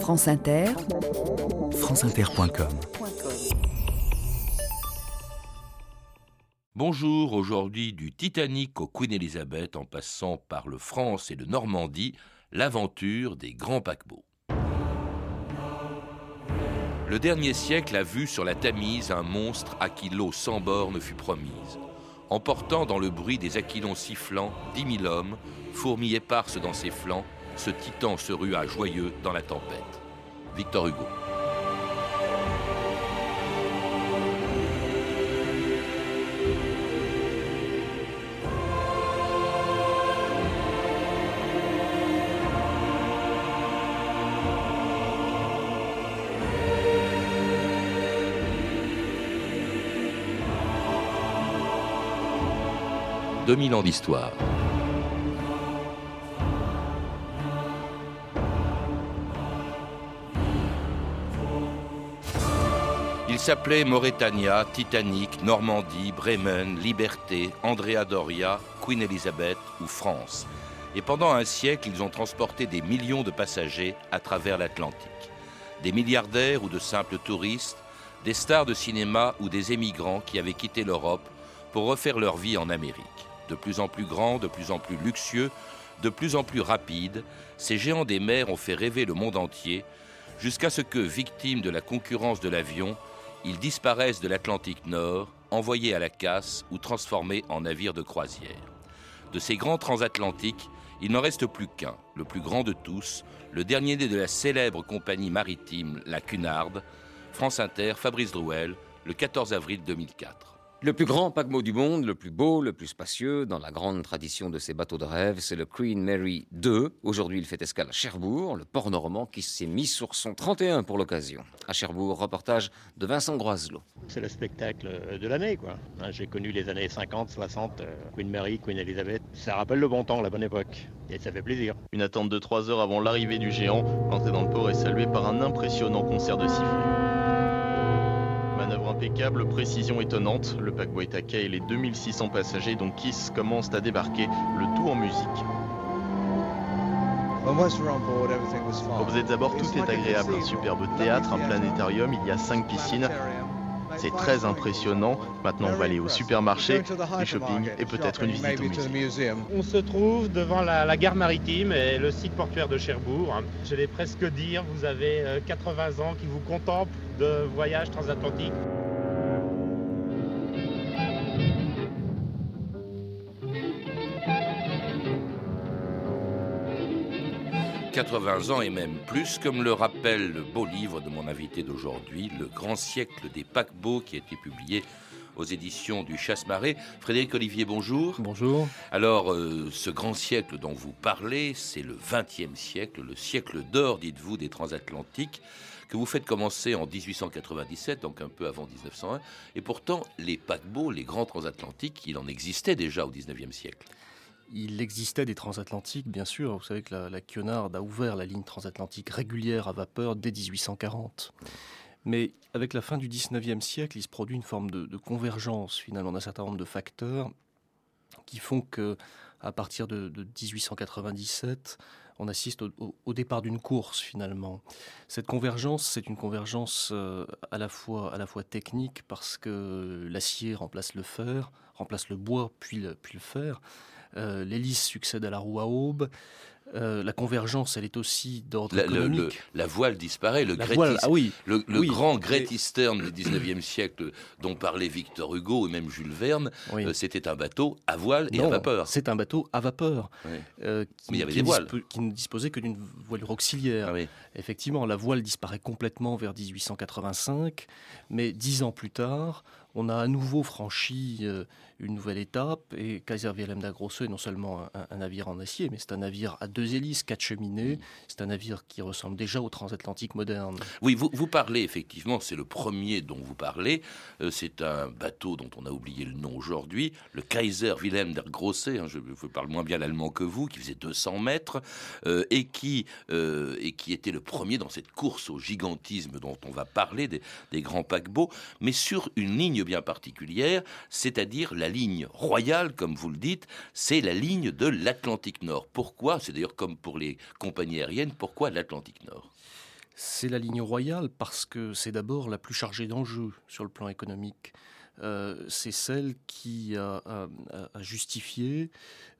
France Inter, franceinter.com Bonjour, aujourd'hui du Titanic au Queen Elizabeth en passant par le France et le Normandie, l'aventure des grands paquebots. Le dernier siècle a vu sur la Tamise un monstre à qui l'eau sans ne fut promise. Emportant dans le bruit des aquilons sifflants dix mille hommes, fourmis éparses dans ses flancs, ce titan se rua joyeux dans la tempête. Victor Hugo. 2000 ans d'histoire. Il s'appelait Mauritania, Titanic, Normandie, Bremen, Liberté, Andrea Doria, Queen Elizabeth ou France. Et pendant un siècle, ils ont transporté des millions de passagers à travers l'Atlantique. Des milliardaires ou de simples touristes, des stars de cinéma ou des émigrants qui avaient quitté l'Europe pour refaire leur vie en Amérique de plus en plus grands, de plus en plus luxueux, de plus en plus rapides, ces géants des mers ont fait rêver le monde entier, jusqu'à ce que, victimes de la concurrence de l'avion, ils disparaissent de l'Atlantique Nord, envoyés à la casse ou transformés en navires de croisière. De ces grands transatlantiques, il n'en reste plus qu'un, le plus grand de tous, le dernier né de la célèbre compagnie maritime, la Cunard, France Inter, Fabrice Drouel, le 14 avril 2004. Le plus grand paquebot du monde, le plus beau, le plus spacieux, dans la grande tradition de ces bateaux de rêve, c'est le Queen Mary II. Aujourd'hui, il fait escale à Cherbourg, le port normand qui s'est mis sur son 31 pour l'occasion. À Cherbourg, reportage de Vincent Groiselot. C'est le spectacle de l'année, quoi. Hein, j'ai connu les années 50, 60, euh, Queen Mary, Queen Elizabeth. Ça rappelle le bon temps, la bonne époque. Et ça fait plaisir. Une attente de 3 heures avant l'arrivée du géant. L'entrée dans le port est saluée par un impressionnant concert de sifflets impeccable, précision étonnante. Le paquebot est à quai et les 2600 passagers dont Kiss commencent à débarquer, le tout en musique. Quand vous êtes à bord, tout est agréable. Un superbe théâtre, un planétarium, il y a 5 piscines. C'est très impressionnant. Maintenant, on va aller au supermarché, du shopping et peut-être une visite au musée. On se trouve devant la, gare maritime et le site portuaire de Cherbourg. Je vais presque dire, vous avez 80 euh, ans qui vous contemplent de voyage transatlantique. 80 ans et même plus, comme le rappelle le beau livre de mon invité d'aujourd'hui, Le grand siècle des paquebots, qui a été publié aux éditions du Chasse-Marée. Frédéric Olivier, bonjour. Bonjour. Alors, euh, ce grand siècle dont vous parlez, c'est le XXe siècle, le siècle d'or, dites-vous, des transatlantiques, que vous faites commencer en 1897, donc un peu avant 1901. Et pourtant, les paquebots, les grands transatlantiques, il en existait déjà au XIXe siècle. Il existait des transatlantiques, bien sûr. Vous savez que la, la a ouvert la ligne transatlantique régulière à vapeur dès 1840. Mais avec la fin du 19e siècle, il se produit une forme de, convergence finalement d'un certain nombre de facteurs qui font que, à partir de, 1897, on assiste au, départ d'une course finalement. Cette convergence, c'est une convergence euh, à, la fois, à la fois technique parce que l'acier remplace le fer, remplace le bois puis le, puis le fer. Euh, l'hélice succède à la roue à aube. Euh, la convergence, elle est aussi d'ordre économique. la voile disparaît. Le, ah oui, le, grand Great Eastern du 19e siècle, dont parlait Victor Hugo et même Jules Verne, euh, c'était un bateau à voile et à vapeur. C'est un bateau à vapeur. qui, Mais il y avait des voiles. qui ne disposait que d'une voilure auxiliaire. Ah Effectivement, la voile disparaît complètement vers 1885, mais dix ans plus tard, on a à nouveau franchi euh, une nouvelle étape et Kaiser Wilhelm d'Agrosse est non seulement un, navire en acier, mais c'est un navire à deux hélices, quatre cheminées. C'est un navire qui ressemble déjà au transatlantique moderne. Oui, vous, vous parlez effectivement, c'est le premier dont vous parlez. Euh, c'est un bateau dont on a oublié le nom aujourd'hui, le Kaiser Wilhelm der Grosse. Hein, je, parle moins bien l'allemand que vous, qui faisait 200 mètres euh, et qui et qui était le premier dans cette course au gigantisme dont on va parler des, des grands paquebots, mais sur une ligne bien particulière, c'est-à-dire la ligne royale, comme vous le dites, c'est la ligne de l'Atlantique Nord. Pourquoi? C'est d'ailleurs comme pour les compagnies aériennes, pourquoi l'Atlantique Nord? C'est la ligne royale parce que c'est d'abord la plus chargée d'enjeux sur le plan économique. Euh, c'est celle qui a, justifié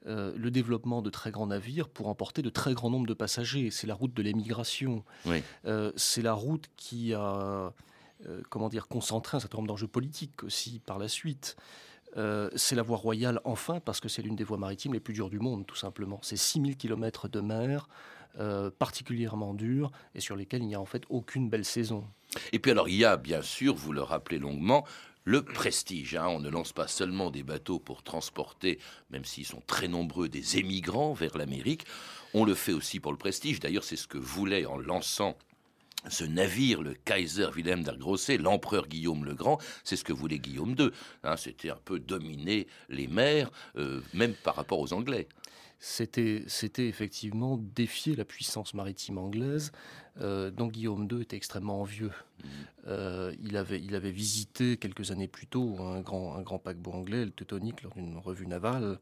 euh, le développement de très grands navires pour emporter de très grands nombres de passagers. C'est la route de l'émigration. Euh, c'est la route qui a comment dire, concentré un certain nombre d'enjeux politiques aussi par la suite. C'est la voie royale, enfin, parce que c'est l'une des voies maritimes les plus dures du monde, tout simplement. C'est 6000 km de mer, particulièrement dures, et sur lesquels il n'y a en fait aucune belle saison. Et puis alors, il y a, bien sûr, vous le rappelez longuement, le prestige. Hein. On ne lance pas seulement des bateaux pour transporter, même s'ils sont très nombreux, des émigrants vers l'Amérique. On le fait aussi pour le prestige. D'ailleurs, c'est ce que voulait en lançant ce navire, le Kaiser Wilhelm der Grosse, l'empereur Guillaume le Grand, c'est ce que voulait Guillaume II. Hein. C'était un peu dominer les mers, euh, même par rapport aux Anglais c'était, effectivement défier la puissance maritime anglaise, euh, dont Guillaume II était extrêmement envieux. Mmh. Euh, il, avait, il avait visité quelques années plus tôt un grand, un grand paquebot anglais, le Teutonique, lors d'une revue navale.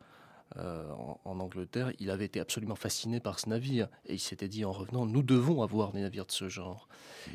Euh, en, Angleterre, il avait été absolument fasciné par ce navire et il s'était dit en revenant, nous devons avoir des navires de ce genre.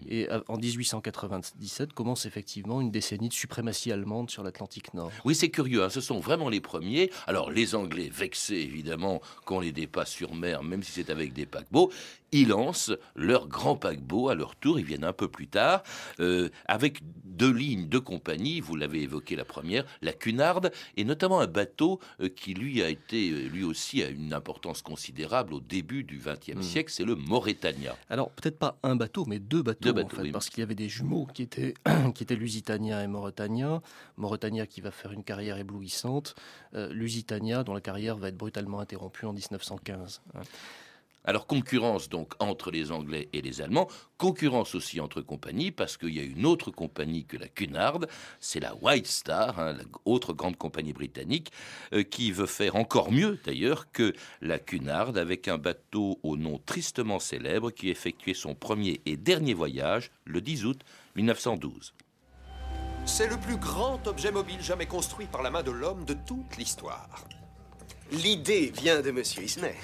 Et euh, en 1897 commence effectivement une décennie de suprématie allemande sur l'Atlantique Nord. Oui, c'est curieux, hein, ce sont vraiment les premiers. Alors les Anglais, vexés évidemment qu'on les dépasse sur mer, même si c'est avec des paquebots, ils lancent leur grand paquebot à leur tour. Ils viennent un peu plus tard euh, avec deux lignes, deux compagnies. Vous l'avez évoqué la première, la Cunard, et notamment un bateau euh, qui lui a été euh, lui aussi à une importance considérable au début du XXe hmm. siècle. C'est le Mauretania. Alors peut-être pas un bateau, mais deux bateaux, en fait, parce qu'il y avait des jumeaux qui étaient qui étaient Lusitania et Mauretania. Mauretania qui va faire une carrière éblouissante, Lusitania dont la carrière va être brutalement interrompue en 1915. Alors concurrence donc entre les Anglais et les Allemands, concurrence aussi entre compagnies parce qu'il y a une autre compagnie que la Cunard, c'est la White Star, hein, la autre grande compagnie britannique, euh, qui veut faire encore mieux d'ailleurs que la Cunard avec un bateau au nom tristement célèbre qui effectuait son premier et dernier voyage le 10 août 1912. C'est le plus grand objet mobile jamais construit par la main de l'homme de toute l'histoire. L'idée vient de Monsieur Ismay.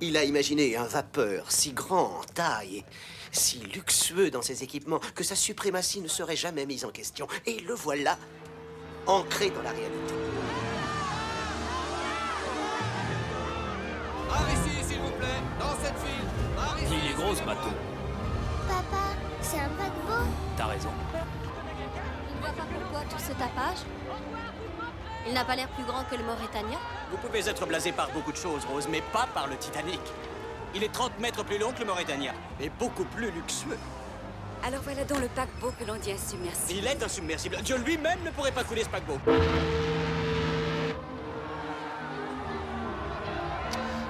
Il a imaginé un vapeur si grand en taille et si luxueux dans ses équipements que sa suprématie ne serait jamais mise en question. Et le voilà, ancré dans la réalité. Par ici, s'il vous plaît, dans cette file. Il est gros ce bateau. Papa, c'est un paquebot? T'as raison. Pas pourquoi tout ce tapage il n'a pas l'air plus grand que le Mauritania Vous pouvez être blasé par beaucoup de choses, Rose, mais pas par le Titanic. Il est 30 mètres plus long que le Mauritania, et beaucoup plus luxueux. Alors voilà donc le paquebot que l'on dit insubmersible. Il est insubmersible. Dieu lui-même ne pourrait pas couler ce paquebot.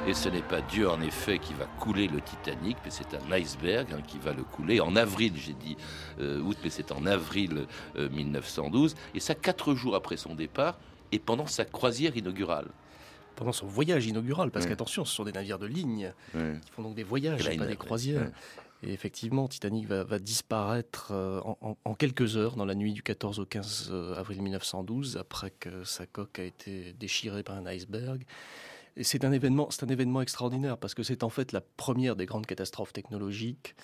Et ce n'est pas Dieu, en effet, qui va couler le Titanic, mais c'est un iceberg hein, qui va le couler en avril, j'ai dit euh, août, mais c'est en avril 1912. Euh, et ça, quatre jours après son départ, et pendant sa croisière inaugurale pendant son voyage inaugural, parce qu'attention, ce sont des navires de ligne qui font donc des voyages, pas des croisières. Et effectivement, Titanic va, disparaître euh, en, quelques heures, dans la nuit du 14 au 15 euh, avril 1912, après que sa coque a été déchirée par un iceberg. C'est un événement, c'est un événement extraordinaire parce que c'est en fait la première des grandes catastrophes technologiques,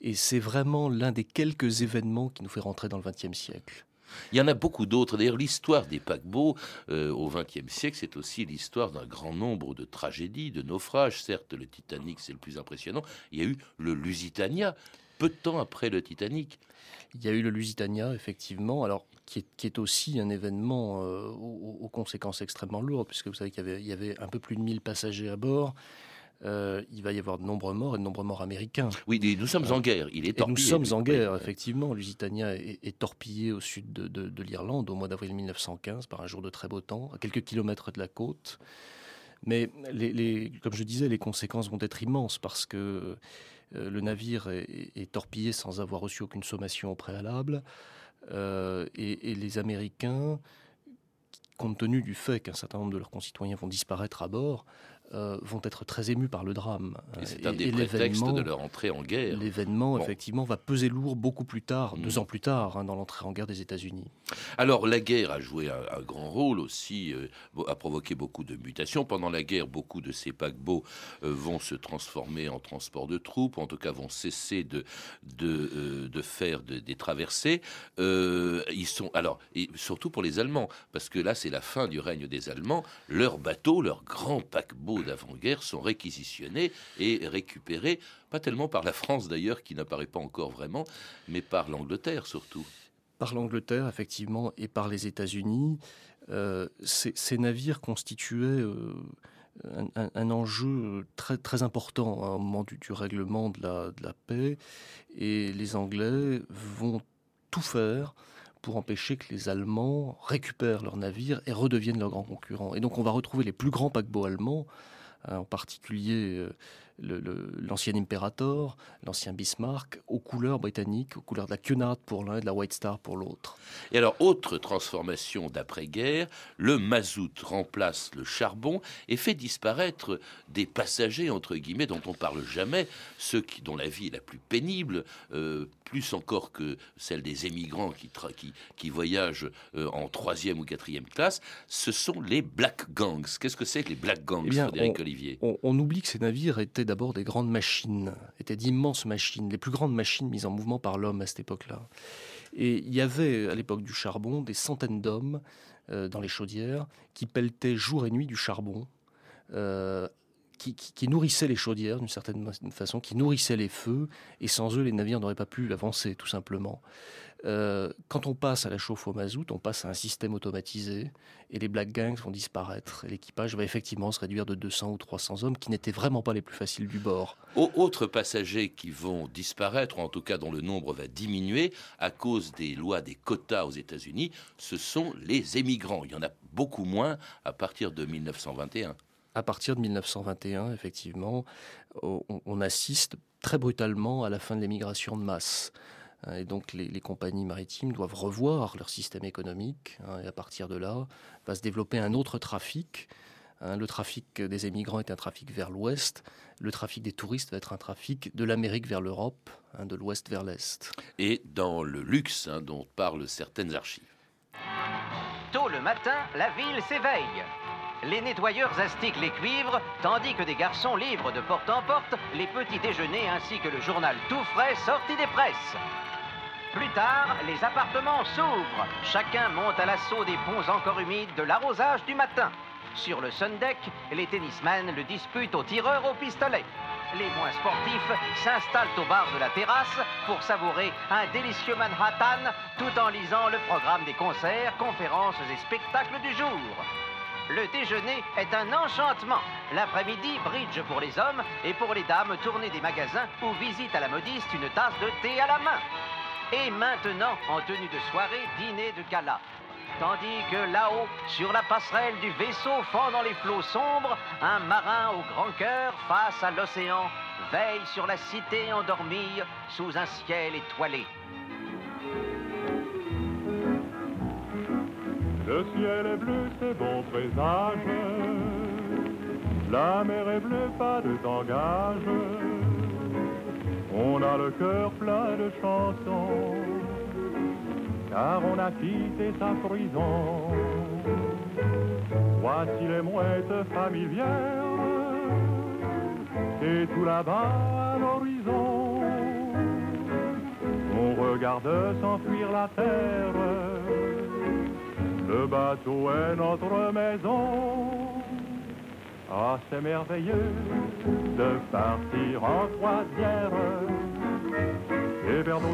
et c'est vraiment l'un des quelques événements qui nous fait rentrer dans le XXe siècle. Il y en a beaucoup d'autres. D'ailleurs, l'histoire des paquebots euh, au XXe siècle, c'est aussi l'histoire d'un grand nombre de tragédies, de naufrages. Certes, le Titanic, c'est le plus impressionnant. Il y a eu le Lusitania, peu de temps après le Titanic. Il y a eu le Lusitania, effectivement, alors qui est, aussi un événement euh, aux, conséquences extrêmement lourdes, puisque vous savez qu'il y, y avait, un peu plus de 1000 passagers à bord. Euh, il va y avoir de nombreux morts et de nombreux morts américains. Oui, nous sommes en guerre. Il est nous sommes en guerre, effectivement. Lusitania est, torpillé au sud de, l'Irlande au mois d'avril 1915 par un jour de très beau temps, à quelques kilomètres de la côte. Mais les, comme je disais, les conséquences vont être immenses parce que euh, le navire est, torpillé sans avoir reçu aucune sommation au préalable. Euh, et, les Américains, compte tenu du fait qu'un certain nombre de leurs concitoyens vont disparaître à bord, euh, vont être très émus par le drame. Et c'est un des prétextes de leur entrée en guerre. L'événement, effectivement, va peser lourd beaucoup plus tard, deux mm. ans plus tard, hein, dans l'entrée en guerre des États-Unis. Alors, la guerre a joué un, grand rôle aussi, euh, a provoqué beaucoup de mutations. Pendant la guerre, beaucoup de ces paquebots euh, vont se transformer en transport de troupes, en tout cas vont cesser de, de, de faire des traversées. ils sont, alors, et surtout pour les Allemands, parce que là, c'est la fin du règne des Allemands. Leurs bateaux, leurs grands paquebots d'avant-guerre sont réquisitionnés et récupérés, pas tellement par la France d'ailleurs, qui n'apparaît pas encore vraiment, mais par l'Angleterre surtout. Par l'Angleterre, effectivement, et par les États-Unis. Euh, ces, navires constituaient euh, un, enjeu très, important hein, au moment du, règlement de la, paix, et les Anglais vont tout faire pour empêcher que les Allemands récupèrent leurs navires et redeviennent leurs grands concurrents. Et donc on va retrouver les plus grands paquebots allemands en particulier euh, l'ancien Imperator, l'ancien Bismarck, aux couleurs britanniques, aux couleurs de la Cunard pour l'un et de la White Star pour l'autre. Et alors, autre transformation d'après-guerre, le mazout remplace le charbon et fait disparaître des passagers, entre guillemets, dont on parle jamais, ceux qui, dont la vie est la plus pénible, euh, plus encore que celle des émigrants qui, qui, qui voyagent euh, en troisième ou quatrième classe, ce sont les black gangs. Qu'est-ce que c'est que les black gangs, eh Frédéric Olivier? on, on oublie que ces navires étaient d'abord des grandes machines, étaient d'immenses machines, les plus grandes machines mises en mouvement par l'homme à cette époque-là. Et il y avait à l'époque du charbon des centaines d'hommes euh, dans les chaudières qui pelletaient jour et nuit du charbon. Euh, qui, qui, nourrissaient les chaudières d'une certaine façon, qui nourrissaient les feux, et sans eux, les navires n'auraient pas pu avancer, tout simplement. Euh, quand on passe à la chauffe au mazout, on passe à un système automatisé et les black gangs vont disparaître. Et l'équipage va effectivement se réduire de 200 ou 300 hommes qui n'étaient vraiment pas les plus faciles du bord. Autres passagers qui vont disparaître, ou en tout cas dont le nombre va diminuer à cause des lois des quotas aux États-Unis, ce sont les émigrants. Il y en a beaucoup moins à partir de 1921. À partir de 1921, effectivement, on assiste très brutalement à la fin de l'émigration de masse. Hein, et donc les, compagnies maritimes doivent revoir leur système économique. Hein, et à partir de là, va se développer un autre trafic. Hein, le trafic des émigrants est un trafic vers l'ouest. Le trafic des touristes va être un trafic de l'Amérique vers l'Europe, de l'ouest vers l'est. Et dans le luxe dont parlent certaines archives. Tôt le matin, la ville s'éveille. Les nettoyeurs astiquent les cuivres, tandis que des garçons livrent de porte en porte les petits déjeuners ainsi que le journal tout frais sorti des presses. Plus tard, les appartements s'ouvrent. Chacun monte à l'assaut des ponts encore humides de l'arrosage du matin. Sur le sundeck, les tennismen le disputent aux tireurs au pistolet. Les moins sportifs s'installent au bar de la terrasse pour savourer un délicieux Manhattan tout en lisant le programme des concerts, conférences et spectacles du jour. Le déjeuner est un enchantement. L'après-midi, bridge pour les hommes et pour les dames, tournée des magasins ou visite à la modiste une tasse de thé à la main. Et maintenant, en tenue de soirée, dîner de gala. Tandis que là-haut, sur la passerelle du vaisseau fend dans les flots sombres, un marin au grand cœur face à l'océan veille sur la cité endormie sous un ciel étoilé. Le ciel est bleu, c'est bon présage. La mer est bleue, pas de tangage. On a le cœur plein de chansons, car on a quitté sa prison. Voici les mouettes familières, et tout là-bas à l'horizon, on regarde s'enfuir la terre. Le bateau est notre maison. Ah, c'est merveilleux de partir en croisière.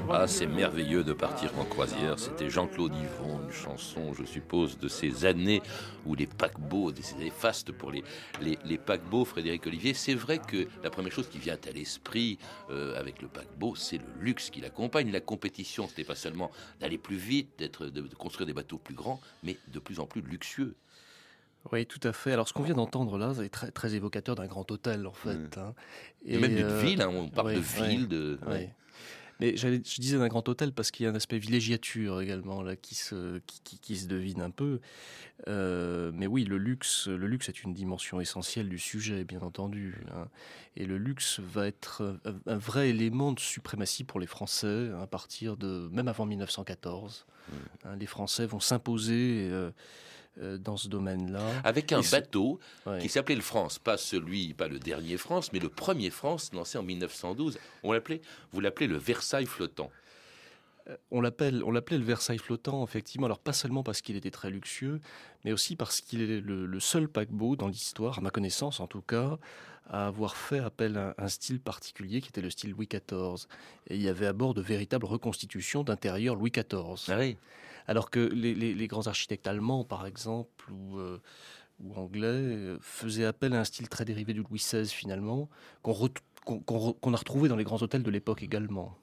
Ah, c'est merveilleux de partir en croisière. C'était Jean-Claude Yvon, une chanson, je suppose, de ces années où les paquebots, des fastes pour les, les, paquebots, Frédéric Olivier. C'est vrai que la première chose qui vient à l'esprit euh, avec le paquebot, c'est le luxe qui l'accompagne. La compétition, c'était pas seulement d'aller plus vite, d'être, de construire des bateaux plus grands, mais de plus en plus luxueux. Oui, tout à fait. Alors, ce qu'on vient d'entendre là, c'est très, très évocateur d'un grand hôtel, en fait. Hein. Et, même d'une euh, ville, hein, on parle de ville. De... Mais je disais d'un grand hôtel parce qu'il y a un aspect villégiature également là qui se, qui, qui, se devine un peu. Euh, mais oui, le luxe, le luxe est une dimension essentielle du sujet, bien entendu. Hein. Et le luxe va être un, vrai élément de suprématie pour les Français hein, à partir de même avant 1914. Mmh. Hein, les Français vont s'imposer. Euh, dans ce domaine-là. Avec un bateau qui s'appelait le France, pas celui, pas le dernier France, mais le premier France lancé en 1912. On l'appelait, vous l'appelez le Versailles flottant. Euh, on l'appelle, on l'appelait le Versailles flottant, effectivement. Alors pas seulement parce qu'il était très luxueux, mais aussi parce qu'il est le, seul paquebot dans l'histoire, à ma connaissance en tout cas, à avoir fait appel à un style particulier qui était le style Louis XIV. Et il y avait à bord de véritables reconstitutions d'intérieur Louis XIV. Ah oui. Alors que les, grands architectes allemands, par exemple, ou, euh, anglais, euh, faisaient appel à un style très dérivé du Louis XVI, finalement, qu'on a retrouvé dans les grands hôtels de l'époque également.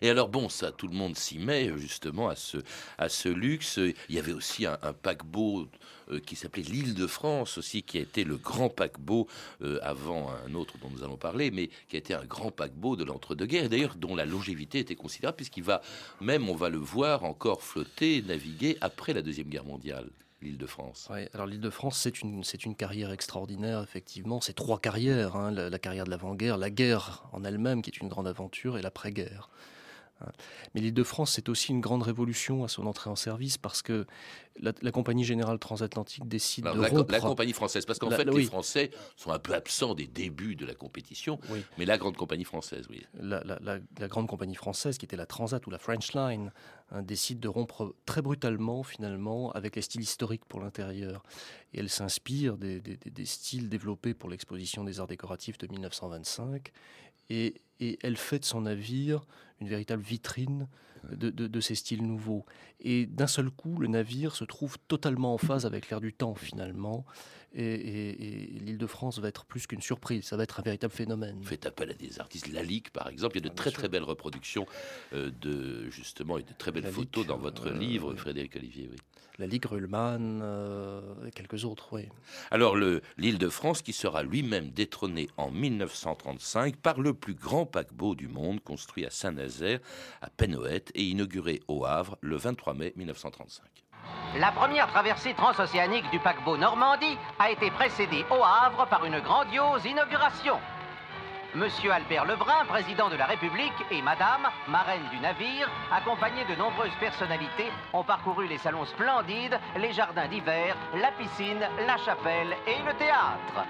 Et alors bon, ça, tout le monde s'y met justement à ce, à ce luxe. Il y avait aussi un, paquebot euh, qui s'appelait l'île de France aussi, qui a été le grand paquebot euh, avant un autre dont nous allons parler, mais qui a été un grand paquebot de l'entre-deux-guerres, d'ailleurs dont la longévité était considérable, puisqu'il va même, on va le voir, encore flotter, naviguer après la Deuxième Guerre mondiale l'île de France. Oui, alors l'île de France, c'est une, c'est une carrière extraordinaire, effectivement. C'est trois carrières, hein. la, carrière de l'avant-guerre, la guerre en elle-même, qui est une grande aventure, et l'après-guerre. Mais l'île de France, c'est aussi une grande révolution à son entrée en service parce que la, compagnie générale transatlantique décide de la, rompre... la compagnie française, parce qu'en fait, les Français sont un peu absents des débuts de la compétition, mais la grande compagnie française, oui. La, grande compagnie française, qui était la Transat ou la French Line, hein, décide de rompre très brutalement, finalement, avec les styles historiques pour l'intérieur. Et elle s'inspire des, des styles développés pour l'exposition des arts décoratifs de 1925 et, elle fait de son navire une véritable vitrine de, ces styles nouveaux. Et d'un seul coup, le navire se trouve totalement en phase avec l'air du temps, finalement. Et, l'île de France va être plus qu'une surprise, ça va être un véritable phénomène. Vous faites appel à des artistes, Lalique par exemple, il y a de très très belles reproductions euh, de justement et de très belles photos dans votre euh, livre, Frédéric Olivier. Oui. La Ligue Ruhlmann euh, et quelques autres, oui. Alors l'île de France qui sera lui-même détrôné en 1935 par le plus grand paquebot du monde construit à Saint-Nazaire, à Penhoët et inauguré au Havre le 23 mai 1935. La première traversée transocéanique du paquebot Normandie a été précédée au Havre par une grandiose inauguration. Monsieur Albert Lebrun, président de la République, et Madame, marraine du navire, accompagnés de nombreuses personnalités, ont parcouru les salons splendides, les jardins d'hiver, la piscine, la chapelle et le théâtre.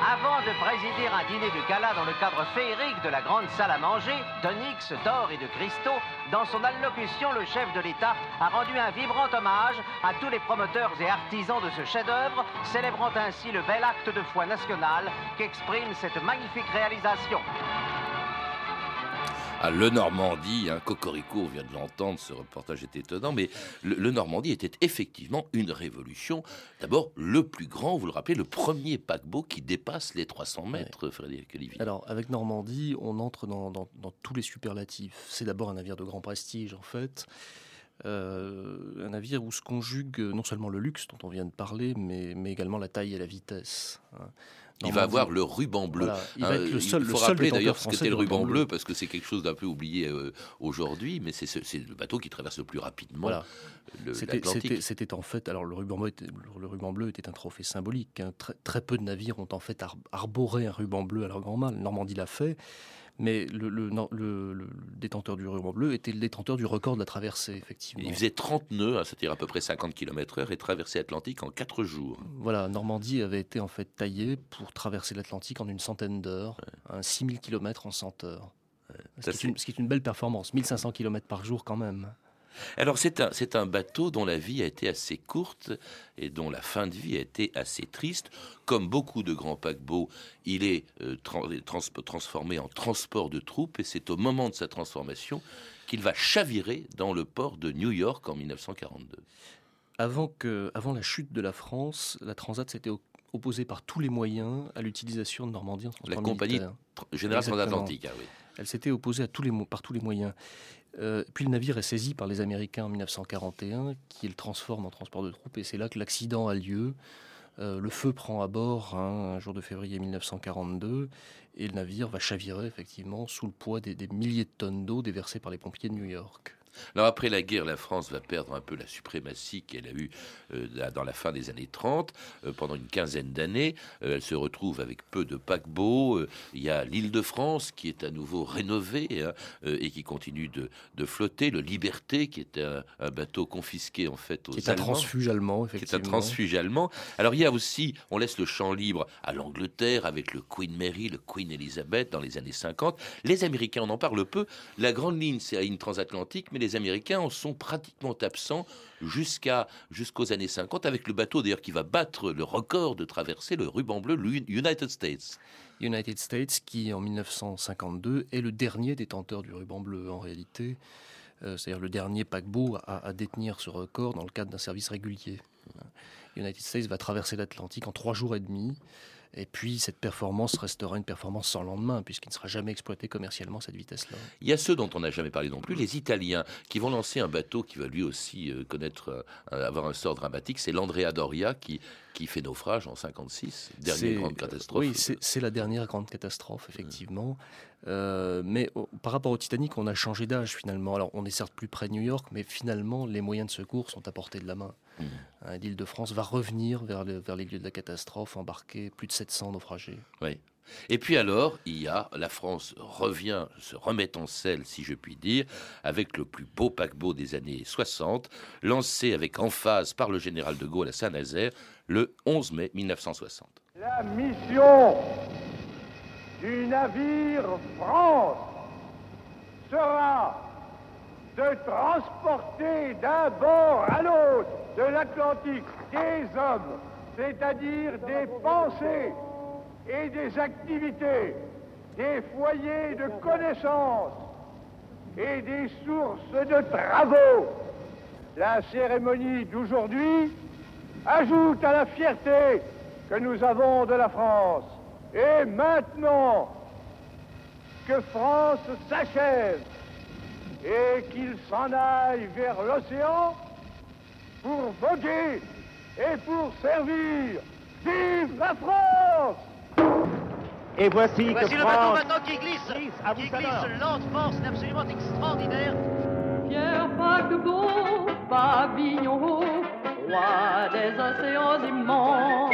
Avant de présider un dîner de gala dans le cadre féerique de la grande salle à manger, d'onyx, d'or et de cristaux, dans son allocution, le chef de l'État a rendu un vibrant hommage à tous les promoteurs et artisans de ce chef-d'œuvre, célébrant ainsi le bel acte de foi national qu'exprime cette magnifique réalisation à Le Normandie. Hein, Cocorico, on vient de l'entendre, ce reportage est étonnant, mais le, Normandie était effectivement une révolution. D'abord, le plus grand, vous le rappelez, le premier paquebot qui dépasse les 300 mètres, Frédéric Olivier. Alors, avec Normandie, on entre dans, tous les superlatifs. C'est d'abord un navire de grand prestige, en fait. Euh, un navire où se conjugue non seulement le luxe dont on vient de parler, mais, mais également la taille et la vitesse. Hein. Il va avoir le ruban bleu. il va être le seul. Il faut rappeler d'ailleurs ce qu'était le ruban bleu, parce que c'est quelque chose d'un peu oublié euh, aujourd'hui, mais c'est le bateau qui traverse le plus rapidement l'Atlantique. C'était en fait, alors le ruban bleu était, le ruban bleu était un trophée symbolique. Hein. Très, très, peu de navires ont en fait arboré un ruban bleu à leur grand mal. Normandie l'a fait. Mais le, le, détenteur du ruban bleu était le détenteur du record de la traversée, effectivement. Il faisait 30 nœuds, hein, c'est-à-dire à peu près 50 km/h, et traversé l'Atlantique en 4 jours. Voilà, Normandie avait été en fait taillée pour traverser l'Atlantique en une centaine d'heures, ouais. 6000 km en 100 heures. ce, qui est une, une belle performance, 1500 km par jour quand même. Alors c'est un, un, bateau dont la vie a été assez courte et dont la fin de vie a été assez triste. Comme beaucoup de grands paquebots, il est euh, transformé en transport de troupes et c'est au moment de sa transformation qu'il va chavirer dans le port de New York en 1942. Avant, que, avant la chute de la France, la Transat s'était opposée par tous les moyens à l'utilisation de Normandie en transport La compagnie générale transatlantique, ah oui. Elle s'était opposée à tous les, par tous les moyens. Euh, puis le navire est saisi par les Américains en 1941, qui le transforment en transport de troupes, et c'est là que l'accident a lieu. Euh, le feu prend à bord hein, un jour de février 1942 et le navire va chavirer effectivement sous le poids des, des milliers de tonnes d'eau déversées par les pompiers de New York. Alors après la guerre, la France va perdre un peu la suprématie qu'elle a eue euh, dans la fin des années 30. Euh, pendant une quinzaine d'années, euh, elle se retrouve avec peu de paquebots. Il y a l'île de France qui est à nouveau rénovée hein, et qui continue de, flotter. Le Liberté qui est un, bateau confisqué en fait aux qui est un transfuge allemand, effectivement. Qui est un transfuge allemand. Alors il y a aussi, on laisse le champ libre à l'Angleterre avec le Queen Mary, le Queen Elizabeth dans les années 50. Les Américains, on en parle peu. La grande ligne, c'est ligne transatlantique, mais les Américains en sont pratiquement absents jusqu'à jusqu'aux années 50 avec le bateau d'ailleurs qui va battre le record de traverser le ruban bleu, United States. United States qui en 1952 est le dernier détenteur du ruban bleu en réalité, euh, c'est-à-dire le dernier paquebot à, à, détenir ce record dans le cadre d'un service régulier. United States va traverser l'Atlantique en trois jours et demi. Et puis cette performance restera une performance sans lendemain, puisqu'il ne sera jamais exploité commercialement cette vitesse-là. Il y a ceux dont on n'a jamais parlé non plus, les Italiens, qui vont lancer un bateau qui va lui aussi euh, connaître, euh, avoir un sort dramatique. C'est l'Andrea Doria qui, qui fait naufrage en 56, dernière grande catastrophe. Oui, c'est la dernière grande catastrophe, effectivement. Euh, mais par rapport au Titanic, on a changé d'âge finalement. Alors on est certes plus près de New York, mais finalement les moyens de secours sont à portée de la main. Mmh. Hein, L'île de France va revenir vers, vers les lieux de la catastrophe, embarquer plus de 700 naufragés. Oui. Et puis alors, il y a la France revient, se remet en selle, si je puis dire, avec le plus beau paquebot des années 60, lancé avec emphase par le général de Gaulle à Saint-Nazaire le 11 mai 1960. La mission du navire France sera de transporter d'un bord à l'autre de l'Atlantique des hommes, c'est-à-dire des pensées et des activités, des foyers de connaissances et des sources de travaux. La cérémonie d'aujourd'hui ajoute à la fierté que nous avons de la France. Et maintenant que France s'achève et qu'il s'en aille vers l'océan pour voguer et pour servir. Vive la France Et voici, voici le bateau maintenant qui glisse, qui glisse lente force, absolument extraordinaire. Pierre paquebot, pavillon haut, roi des océans immenses,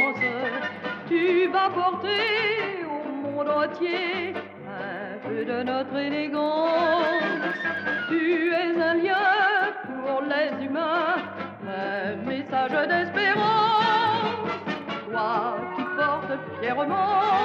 tu vas porter au monde entier un peu de notre élégance. Tu es un lien pour les humains, un message d'espérance. Toi qui portes fièrement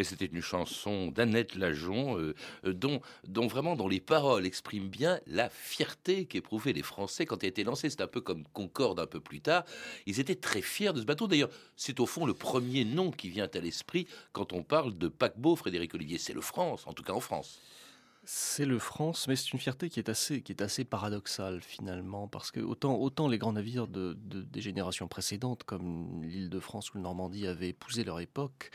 Et c'était une chanson d'Annette Lajon, euh, euh, dont, vraiment dont les paroles expriment bien la fierté qu'éprouvaient les Français quand il a été lancé. C'est un peu comme Concorde un peu plus tard. Ils étaient très fiers de ce bateau. D'ailleurs, c'est au fond le premier nom qui vient à l'esprit quand on parle de paquebot, Frédéric Olivier. C'est le France, en tout cas en France. C'est le France, mais c'est une fierté qui est assez, qui est assez paradoxale finalement, parce que autant, les grands navires de, des générations précédentes, comme l'île de France ou le Normandie, avaient épousé leur époque,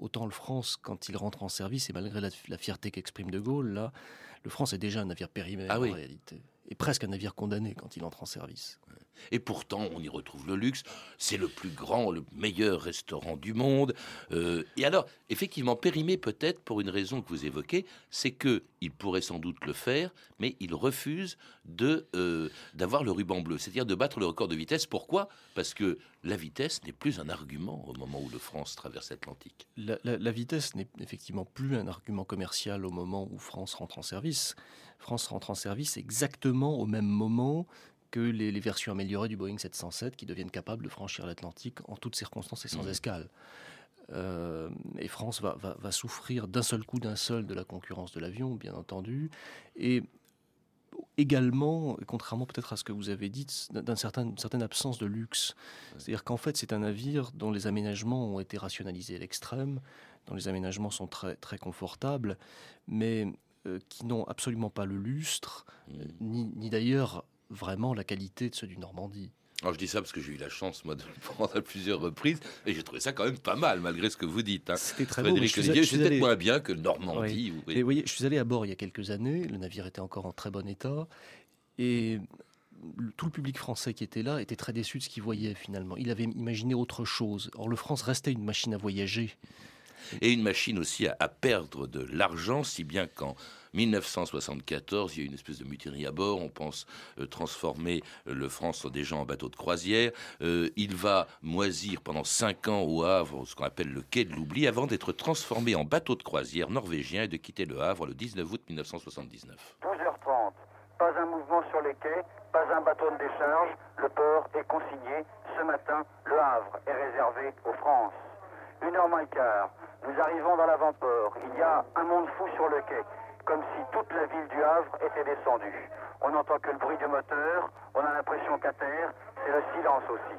Autant le France, quand il rentre en service, et malgré la, fierté qu'exprime De Gaulle, là, le France est déjà un navire périmé ah en réalité. Et presque un navire condamné quand il entre en service. Et pourtant, on y retrouve le luxe. C'est le plus grand, le meilleur restaurant du monde. Euh, et alors, effectivement, périmé peut-être pour une raison que vous évoquez, c'est que il pourrait sans doute le faire, mais il refuse de euh, d'avoir le ruban bleu, c'est-à-dire de battre le record de vitesse. Pourquoi? Parce que la vitesse n'est plus un argument au moment où le France traverse l'Atlantique. La, la vitesse n'est effectivement plus un argument commercial au moment où France rentre en service. France rentre en service exactement au même moment que les, versions améliorées du Boeing 707 qui deviennent capables de franchir l'Atlantique en toutes circonstances et sans mmh. escale. Euh, et France va, souffrir d'un seul coup, d'un seul, de la concurrence de l'avion, bien entendu, et également, contrairement peut-être à ce que vous avez dit, d'une certain, certaine absence de luxe. C'est-à-dire qu'en fait, c'est un navire dont les aménagements ont été rationalisés à l'extrême, dont les aménagements sont très, très confortables, mais euh, qui n'ont absolument pas le lustre, mmh. ni, ni d'ailleurs vraiment la qualité de ceux du Normandie. Alors je dis ça parce que j'ai eu la chance, moi, de le prendre à plusieurs reprises, et j'ai trouvé ça quand même pas mal, malgré ce que vous dites. Hein. C'était très beau. C'est peut-être moins bien que le Normandie. Oui. voyez. Et vous voyez, je suis allé à bord il y a quelques années, le navire était encore en très bon état, et tout le public français qui était là était très déçu de ce qu'il voyait finalement. Il avait imaginé autre chose. Or, le France restait une machine à voyager. et une machine aussi à, à perdre de l'argent, si bien qu'en 1974, il y a une espèce de mutinerie à bord. On pense euh, transformer euh, le France déjà en bateau de croisière. Euh, il va moisir pendant cinq ans au Havre, ce qu'on appelle le quai de l'oubli, avant d'être transformé en bateau de croisière norvégien et de quitter le Havre le 19 août 1979. 12h30, pas un mouvement sur les quais, pas un bateau de décharge, le port est consigné. Ce matin, le Havre est réservé aux France. Une heure moins quart, nous arrivons dans l'avant-port. Il y a un monde fou sur le quai, comme si toute la ville du Havre était descendue. On n'entend que le bruit du moteur, on a l'impression qu'à terre, c'est le silence aussi.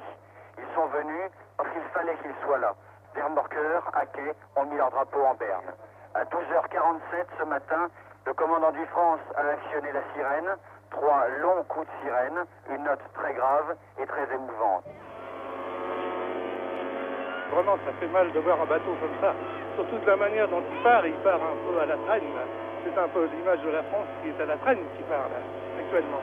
Ils sont venus parce qu'il fallait qu'ils soient là. Les remorqueurs, à quai, ont mis leur drapeau en berne. À 12h47 ce matin, le commandant du France a actionné la sirène. Trois longs coups de sirène, une note très grave et très émouvante. Vraiment, ça fait mal de voir un bateau comme ça. Surtout la manière dont il part, il part un peu à la traîne. C'est un peu l'image de la France qui est à la traîne qui part là, actuellement.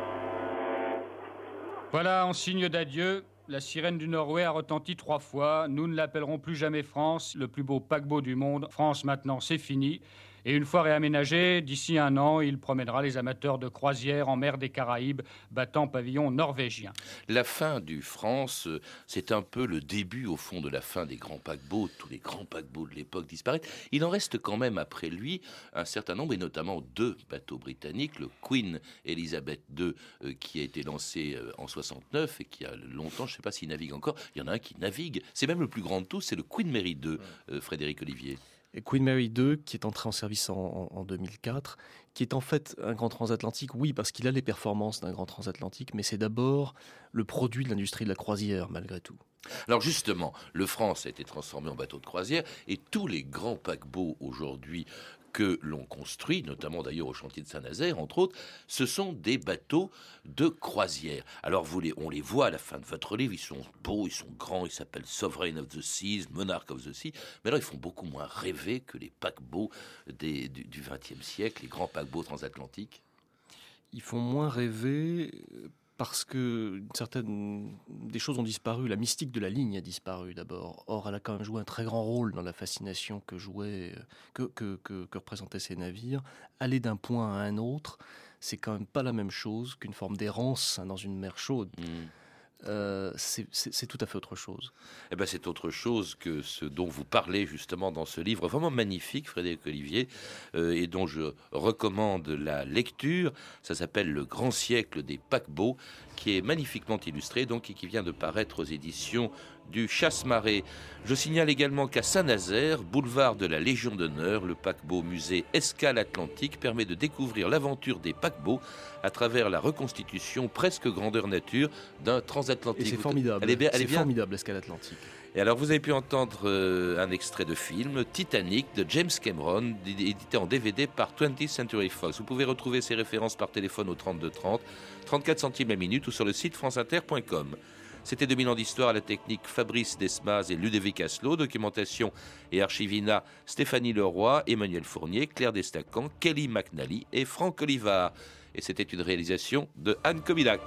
Voilà, en signe d'adieu, la sirène du Norway a retenti trois fois. Nous ne l'appellerons plus jamais France, le plus beau paquebot du monde. France maintenant, c'est fini. Et une fois réaménagé, d'ici un an, il promènera les amateurs de croisière en mer des Caraïbes, battant pavillon norvégien. La fin du France, euh, c'est un peu le début, au fond, de la fin des grands paquebots. Tous les grands paquebots de l'époque disparaissent. Il en reste quand même après lui un certain nombre, et notamment deux bateaux britanniques. Le Queen Elizabeth II, euh, qui a été lancé euh, en 69 et qui a longtemps, je ne sais pas s'il navigue encore. Il y en a un qui navigue. C'est même le plus grand de tous, c'est le Queen Mary II, euh, Frédéric Olivier. Queen Mary II, qui est entré en service en- en 2004, qui est en fait un grand transatlantique, oui, parce qu'il a les performances d'un grand transatlantique, mais c'est d'abord le produit de l'industrie de la croisière, malgré tout. Alors justement, le France a été transformé en bateau de croisière et tous les grands paquebots aujourd'hui que l'on construit, notamment d'ailleurs au chantier de Saint-Nazaire, entre autres, ce sont des bateaux de croisière. Alors vous les, on les voit à la fin de votre livre, ils sont beaux, ils sont grands, ils s'appellent Sovereign of the Seas, Monarch of the Sea, mais alors ils font beaucoup moins rêver que les paquebots du XXe siècle, les grands paquebots transatlantiques. Ils font moins rêver parce que une certaine, des choses ont disparu. La mystique de la ligne a disparu d'abord. Or, elle a quand même joué un très grand rôle dans la fascination que jouait, euh, que, que, que, représentaient ces navires. Aller d'un point à un autre, c'est quand même pas la même chose qu'une forme d'errance hein, dans une mer chaude. Euh, c'est tout à fait autre chose. Eh ben, c'est autre chose que ce dont vous parlez justement dans ce livre vraiment magnifique, Frédéric Olivier, euh, et dont je recommande la lecture. Ça s'appelle Le grand siècle des paquebots, qui est magnifiquement illustré donc et qui vient de paraître aux éditions du Chasse-Marée. Je signale également qu'à Saint-Nazaire, boulevard de la Légion d'honneur, le paquebot musée Escale Atlantique permet de découvrir l'aventure des paquebots à travers la reconstitution presque grandeur nature d'un transatlantique. Et c'est formidable. Elle est bien, elle est C'est bien formidable, l'escale atlantique. et alors, vous avez pu entendre euh, un extrait de film, Titanic, de James Cameron, édité en DVD par 20th Century Fox. Vous pouvez retrouver ces références par téléphone au 3230, 34 centimes la minute ou sur le site franceinter.com. C'était 2000 ans d'histoire à la technique Fabrice Desmas et Ludovic Asselot, documentation et archivina Stéphanie Leroy, Emmanuel Fournier, Claire Destacan, Kelly McNally et Franck Olivard. Et c'était une réalisation de Anne Kobilac.